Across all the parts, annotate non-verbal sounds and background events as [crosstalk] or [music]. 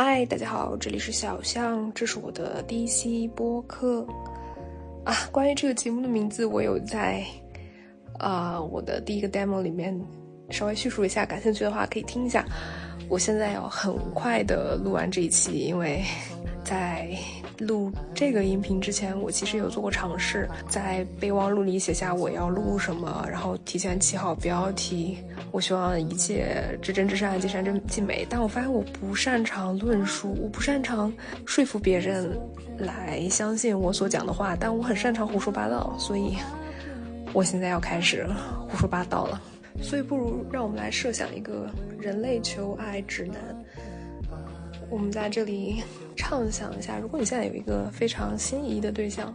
嗨，大家好，这里是小象，这是我的第一期播客啊。关于这个节目的名字，我有在啊我的第一个 demo 里面稍微叙述一下，感兴趣的话可以听一下。我现在要很快的录完这一期，因为在。录这个音频之前，我其实有做过尝试，在备忘录里写下我要录什么，然后提前起好标题。我希望一切至真至善，尽善尽美。但我发现我不擅长论述，我不擅长说服别人来相信我所讲的话，但我很擅长胡说八道，所以我现在要开始胡说八道了。所以不如让我们来设想一个人类求爱指南。我们在这里。畅想一下，如果你现在有一个非常心仪的对象，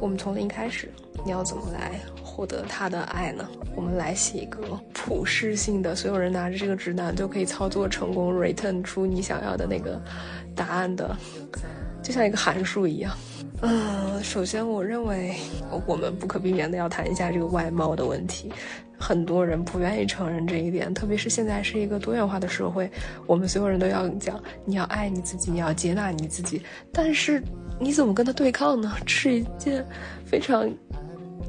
我们从零开始，你要怎么来获得他的爱呢？我们来写一个普世性的，所有人拿着这个指南都可以操作成功，return 出你想要的那个答案的，就像一个函数一样。嗯，首先我认为我们不可避免的要谈一下这个外貌的问题。很多人不愿意承认这一点，特别是现在是一个多元化的社会，我们所有人都要讲你要爱你自己，你要接纳你自己。但是你怎么跟他对抗呢？是一件非常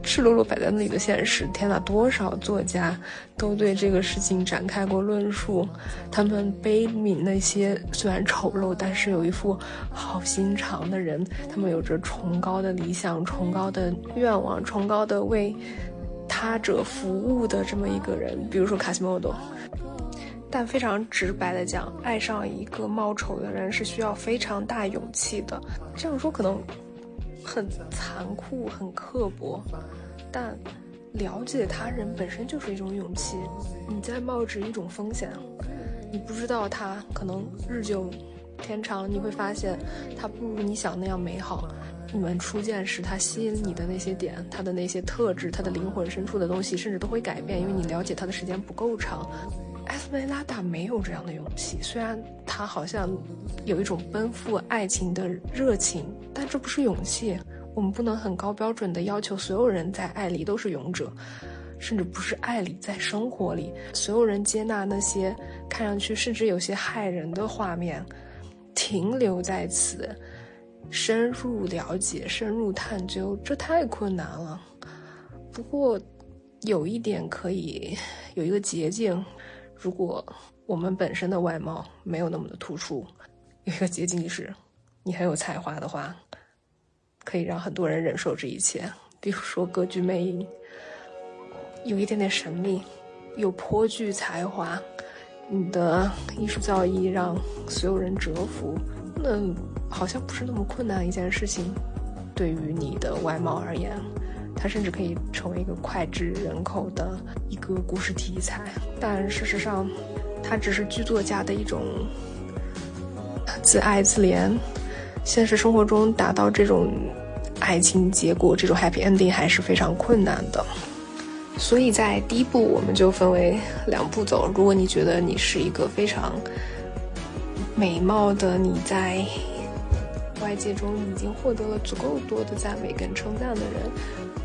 赤裸裸摆在那里的现实。天哪，多少作家都对这个事情展开过论述，他们悲悯那些虽然丑陋，但是有一副好心肠的人，他们有着崇高的理想、崇高的愿望、崇高的为。他者服务的这么一个人，比如说卡西莫多，但非常直白的讲，爱上一个貌丑的人是需要非常大勇气的。这样说可能很残酷、很刻薄，但了解他人本身就是一种勇气。你在冒着一种风险，你不知道他可能日久天长，你会发现他不如你想那样美好。你们初见时，他吸引你的那些点，他的那些特质，他的灵魂深处的东西，甚至都会改变，因为你了解他的时间不够长。埃斯梅拉达没有这样的勇气，虽然他好像有一种奔赴爱情的热情，但这不是勇气。我们不能很高标准的要求所有人在爱里都是勇者，甚至不是爱里，在生活里，所有人接纳那些看上去甚至有些害人的画面，停留在此。深入了解、深入探究，这太困难了。不过，有一点可以有一个捷径：如果我们本身的外貌没有那么的突出，有一个捷径就是，你很有才华的话，可以让很多人忍受这一切。比如说歌剧魅影，有一点点神秘，又颇具才华，你的艺术造诣让所有人折服。那。好像不是那么困难一件事情，对于你的外貌而言，它甚至可以成为一个脍炙人口的一个故事题材。但事实上，它只是剧作家的一种自爱自怜。现实生活中达到这种爱情结果，这种 happy ending 还是非常困难的。所以在第一步，我们就分为两步走。如果你觉得你是一个非常美貌的，你在外界中已经获得了足够多的赞美跟称赞的人，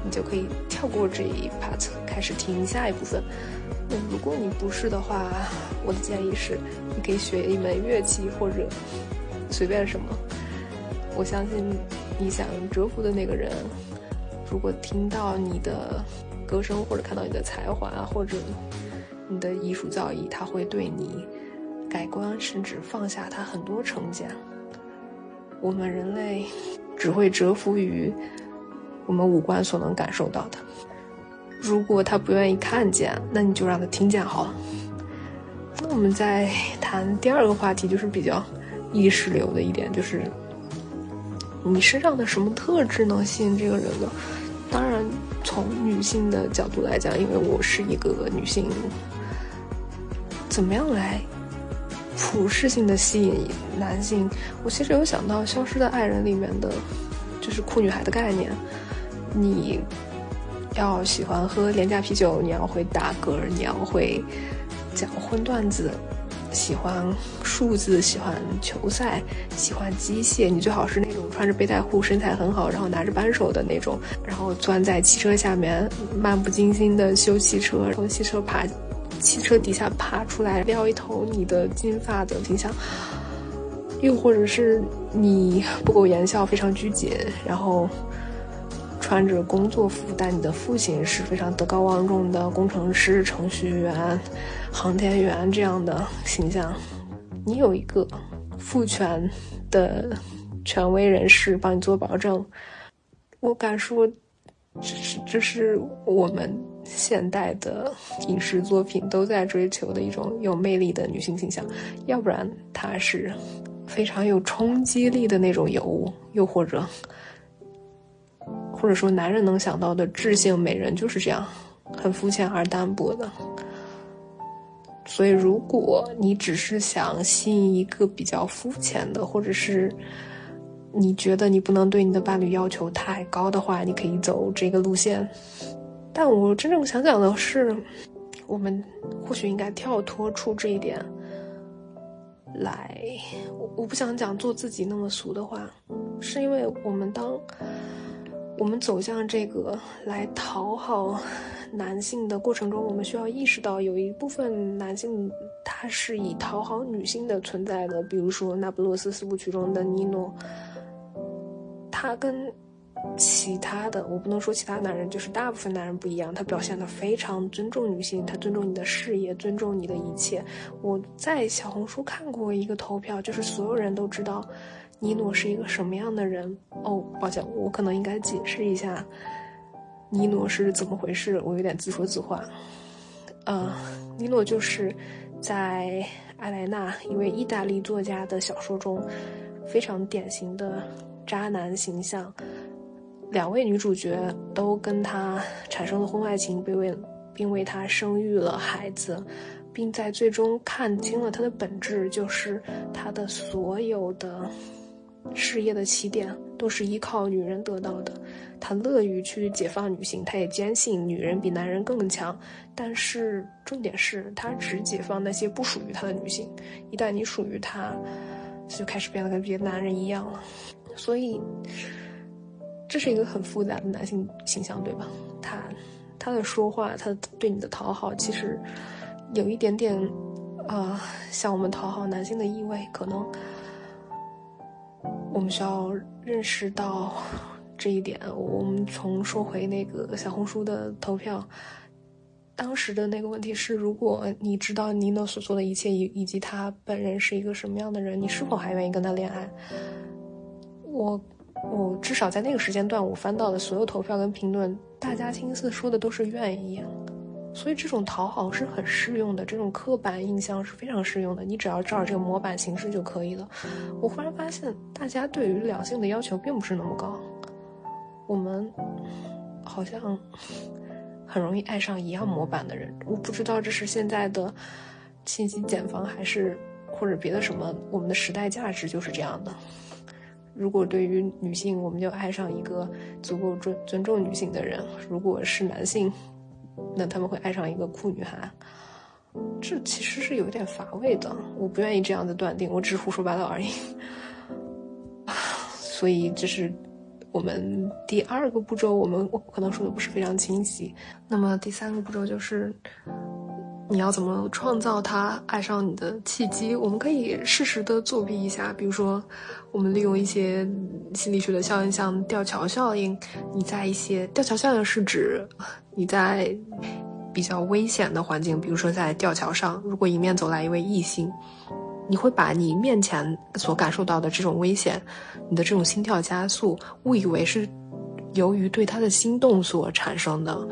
你就可以跳过这一 part，开始听下一部分。那如果你不是的话，我的建议是，你可以学一门乐器或者随便什么。我相信你想折服的那个人，如果听到你的歌声或者看到你的才华或者你的艺术造诣，他会对你改观，甚至放下他很多成见。我们人类只会折服于我们五官所能感受到的。如果他不愿意看见，那你就让他听见好了。那我们再谈第二个话题，就是比较意识流的一点，就是你身上的什么特质能吸引这个人呢？当然，从女性的角度来讲，因为我是一个女性，怎么样来？普适性的吸引男性，我其实有想到《消失的爱人》里面的，就是酷女孩的概念。你要喜欢喝廉价啤酒，你要会打嗝，你要会讲荤段子，喜欢数字，喜欢球赛，喜欢机械。你最好是那种穿着背带裤，身材很好，然后拿着扳手的那种，然后钻在汽车下面，漫不经心的修汽车，从汽车爬。汽车底下爬出来，撩一头你的金发的形象，又或者是你不苟言笑，非常拘谨，然后穿着工作服，但你的父亲是非常德高望重的工程师、程序员、航天员这样的形象。你有一个父权的权威人士帮你做保证，我敢说，这是这是我们现代的影视作品都在追求的一种有魅力的女性形象，要不然她是。非常有冲击力的那种尤物，又或者，或者说男人能想到的智性美人就是这样，很肤浅而单薄的。所以，如果你只是想吸引一个比较肤浅的，或者是你觉得你不能对你的伴侣要求太高的话，你可以走这个路线。但我真正想讲的是，我们或许应该跳脱出这一点。来，我我不想讲做自己那么俗的话，是因为我们当我们走向这个来讨好男性的过程中，我们需要意识到有一部分男性他是以讨好女性的存在的，比如说《那不勒斯四部曲》中的尼诺，他跟。其他的，我不能说其他男人，就是大部分男人不一样。他表现的非常尊重女性，他尊重你的事业，尊重你的一切。我在小红书看过一个投票，就是所有人都知道尼诺是一个什么样的人。哦，抱歉，我可能应该解释一下尼诺是怎么回事。我有点自说自话。呃，尼诺就是在艾莱娜一位意大利作家的小说中非常典型的渣男形象。两位女主角都跟他产生了婚外情，并为并为他生育了孩子，并在最终看清了他的本质，就是他的所有的事业的起点都是依靠女人得到的。他乐于去解放女性，他也坚信女人比男人更强。但是重点是他只解放那些不属于他的女性，一旦你属于他，就开始变得跟别的男人一样了。所以。这是一个很复杂的男性形象，对吧？他，他的说话，他对你的讨好，其实有一点点，呃，像我们讨好男性的意味。可能我们需要认识到 [laughs] 这一点。我们从说回那个小红书的投票，当时的那个问题是：如果你知道尼诺所做的一切，以以及他本人是一个什么样的人，你是否还愿意跟他恋爱？我。我至少在那个时间段，我翻到的所有投票跟评论，大家清一色说的都是愿意，所以这种讨好是很适用的，这种刻板印象是非常适用的。你只要照着这个模板形式就可以了。我忽然发现，大家对于两性的要求并不是那么高，我们好像很容易爱上一样模板的人。我不知道这是现在的信息茧房，还是或者别的什么，我们的时代价值就是这样的。如果对于女性，我们就爱上一个足够尊尊重女性的人；如果是男性，那他们会爱上一个酷女孩。这其实是有点乏味的，我不愿意这样子断定，我只是胡说八道而已。[laughs] 所以这是我们第二个步骤，我们可能说的不是非常清晰。那么第三个步骤就是。你要怎么创造他爱上你的契机？我们可以适时的作弊一下，比如说，我们利用一些心理学的效应，像吊桥效应。你在一些吊桥效应是指 [laughs] 你在比较危险的环境，比如说在吊桥上，如果迎面走来一位异性，你会把你面前所感受到的这种危险，你的这种心跳加速，误以为是由于对他的心动所产生的。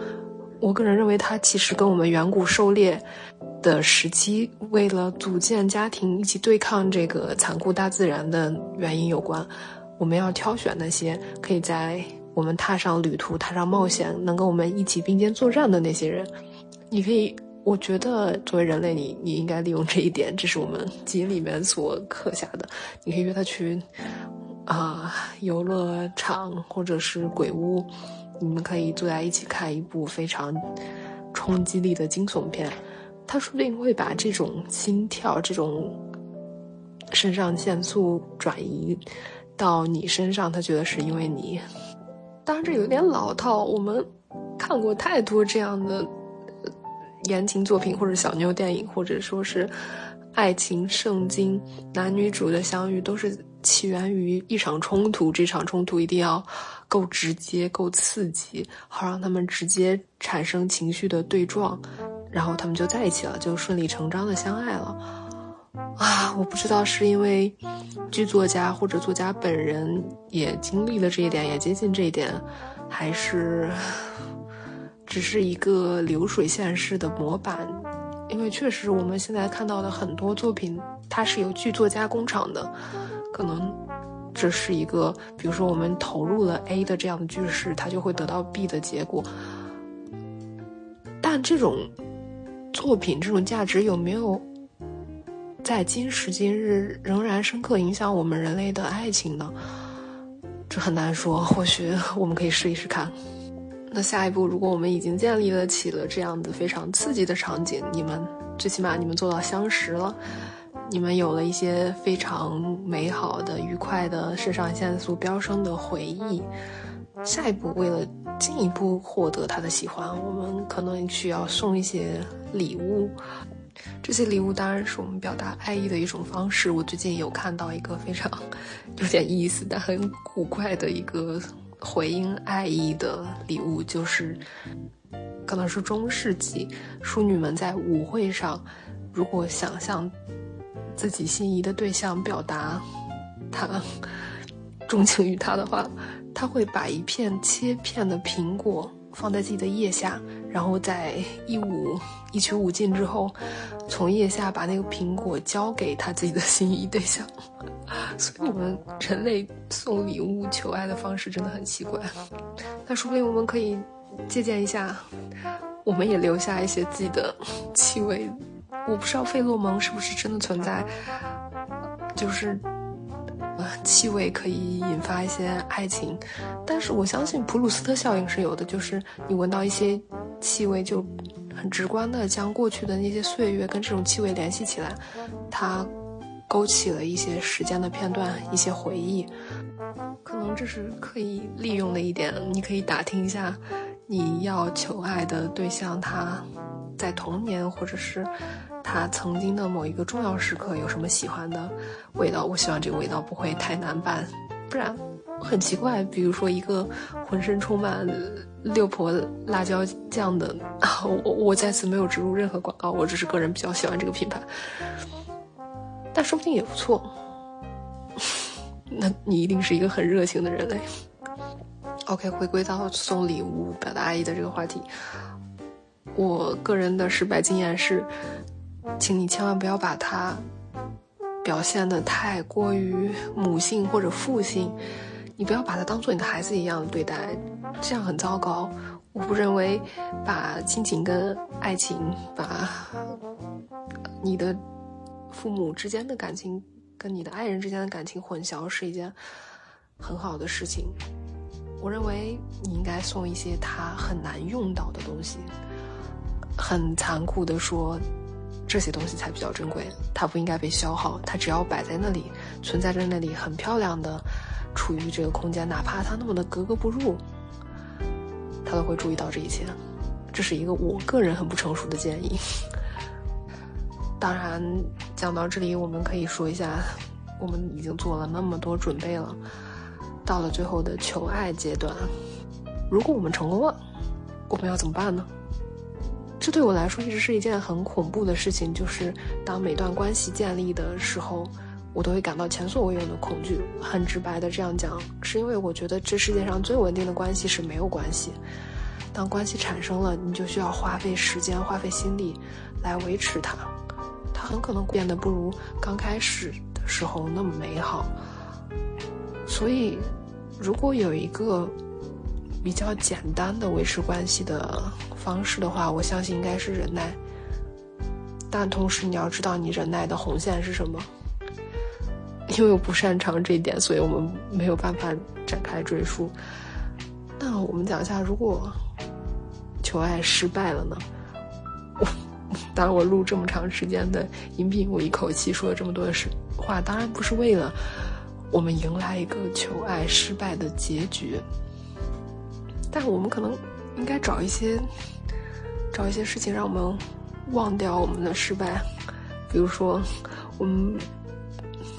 我个人认为，它其实跟我们远古狩猎的时期，为了组建家庭，一起对抗这个残酷大自然的原因有关。我们要挑选那些可以在我们踏上旅途、踏上冒险，能跟我们一起并肩作战的那些人。你可以，我觉得作为人类，你你应该利用这一点，这是我们基因里面所刻下的。你可以约他去啊游乐场，或者是鬼屋。你们可以坐在一起看一部非常冲击力的惊悚片，他说不定会把这种心跳、这种肾上腺素转移到你身上。他觉得是因为你，当然这有点老套。我们看过太多这样的言情作品，或者小妞电影，或者说是爱情圣经，男女主的相遇都是起源于一场冲突，这场冲突一定要够直接、够刺激，好让他们直接产生情绪的对撞，然后他们就在一起了，就顺理成章的相爱了。啊，我不知道是因为剧作家或者作家本人也经历了这一点，也接近这一点，还是 [laughs] 只是一个流水线式的模板。因为确实，我们现在看到的很多作品，它是有剧作加工厂的，可能这是一个，比如说我们投入了 A 的这样的句式，它就会得到 B 的结果。但这种作品，这种价值有没有在今时今日仍然深刻影响我们人类的爱情呢？这很难说，或许我们可以试一试看。那下一步，如果我们已经建立了起了这样的非常刺激的场景，你们最起码你们做到相识了，你们有了一些非常美好的、愉快的肾上腺素飙升的回忆。下一步，为了进一步获得他的喜欢，我们可能需要送一些礼物。这些礼物当然是我们表达爱意的一种方式。我最近有看到一个非常 [laughs] 有点意思但很古怪的一个。回应爱意的礼物，就是可能是中世纪淑女们在舞会上，如果想象自己心仪的对象表达他钟情于他的话，他会把一片切片的苹果放在自己的腋下，然后在一舞一曲舞尽之后，从腋下把那个苹果交给他自己的心仪对象。[laughs] 所以，我们人类送礼物求爱的方式真的很奇怪。那说不定我们可以借鉴一下，我们也留下一些自己的气味。我不知道费洛蒙是不是真的存在，就是呃，气味可以引发一些爱情。但是我相信普鲁斯特效应是有的，就是你闻到一些气味，就很直观的将过去的那些岁月跟这种气味联系起来，它。勾起了一些时间的片段，一些回忆，可能这是可以利用的一点。你可以打听一下，你要求爱的对象他在童年或者是他曾经的某一个重要时刻有什么喜欢的味道。我希望这个味道不会太难办，不然很奇怪。比如说一个浑身充满六婆辣椒酱的，[laughs] 我我在此没有植入任何广告，我只是个人比较喜欢这个品牌。但说不定也不错。[laughs] 那你一定是一个很热情的人类。OK，回归到送礼物、表达爱意的这个话题，我个人的失败经验是，请你千万不要把它表现的太过于母性或者父性，你不要把它当做你的孩子一样对待，这样很糟糕。我不认为把亲情跟爱情，把你的。父母之间的感情跟你的爱人之间的感情混淆是一件很好的事情。我认为你应该送一些他很难用到的东西。很残酷的说，这些东西才比较珍贵，它不应该被消耗。它只要摆在那里，存在在那里，很漂亮的处于这个空间，哪怕它那么的格格不入，他都会注意到这一切。这是一个我个人很不成熟的建议。[laughs] 当然，讲到这里，我们可以说一下，我们已经做了那么多准备了，到了最后的求爱阶段，如果我们成功了，我们要怎么办呢？这对我来说一直是一件很恐怖的事情，就是当每段关系建立的时候，我都会感到前所未有的恐惧。很直白的这样讲，是因为我觉得这世界上最稳定的关系是没有关系。当关系产生了，你就需要花费时间、花费心力来维持它。它很可能变得不如刚开始的时候那么美好，所以，如果有一个比较简单的维持关系的方式的话，我相信应该是忍耐。但同时你要知道你忍耐的红线是什么，[laughs] 因为我不擅长这一点，所以我们没有办法展开赘述。那我们讲一下，如果求爱失败了呢？我。[laughs] 当然，我录这么长时间的音频，我一口气说了这么多的实话，当然不是为了我们迎来一个求爱失败的结局。但我们可能应该找一些找一些事情，让我们忘掉我们的失败，比如说，我们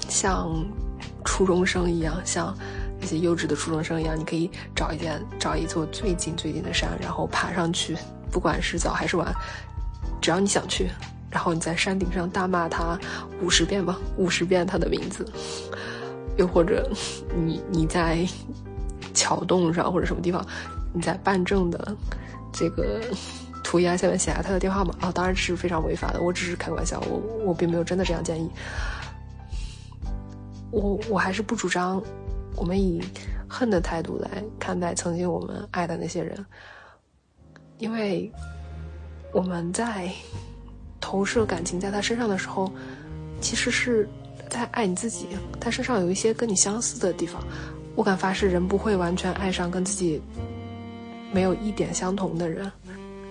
像初中生一样，像那些幼稚的初中生一样，你可以找一件找一座最近最近的山，然后爬上去，不管是早还是晚，只要你想去，然后你在山顶上大骂他五十遍吧，五十遍他的名字，又或者你你在桥洞上或者什么地方，你在办证的这个。涂鸦下面写下他的电话号码啊，当然是非常违法的。我只是开玩笑，我我并没有真的这样建议。我我还是不主张我们以恨的态度来看待曾经我们爱的那些人，因为我们在投射感情在他身上的时候，其实是在爱你自己。他身上有一些跟你相似的地方，我敢发誓，人不会完全爱上跟自己没有一点相同的人。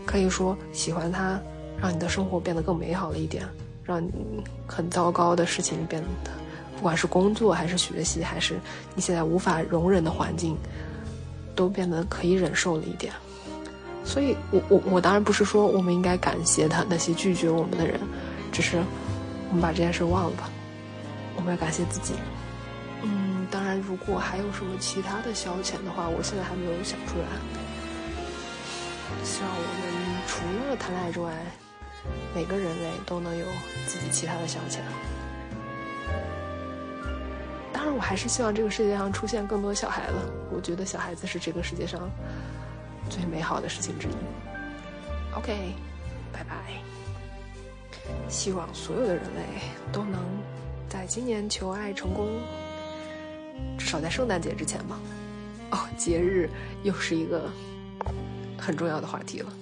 可以说喜欢他，让你的生活变得更美好了一点，让你很糟糕的事情变得，不管是工作还是学习，还是你现在无法容忍的环境，都变得可以忍受了一点。所以，我我我当然不是说我们应该感谢他那些拒绝我们的人，只是我们把这件事忘了吧。我们要感谢自己。嗯，当然，如果还有什么其他的消遣的话，我现在还没有想出来。希望我们除了谈恋爱之外，每个人类都能有自己其他的消遣。当然，我还是希望这个世界上出现更多小孩子。我觉得小孩子是这个世界上最美好的事情之一。OK，拜拜。希望所有的人类都能在今年求爱成功，至少在圣诞节之前吧。哦，节日又是一个。很重要的话题了。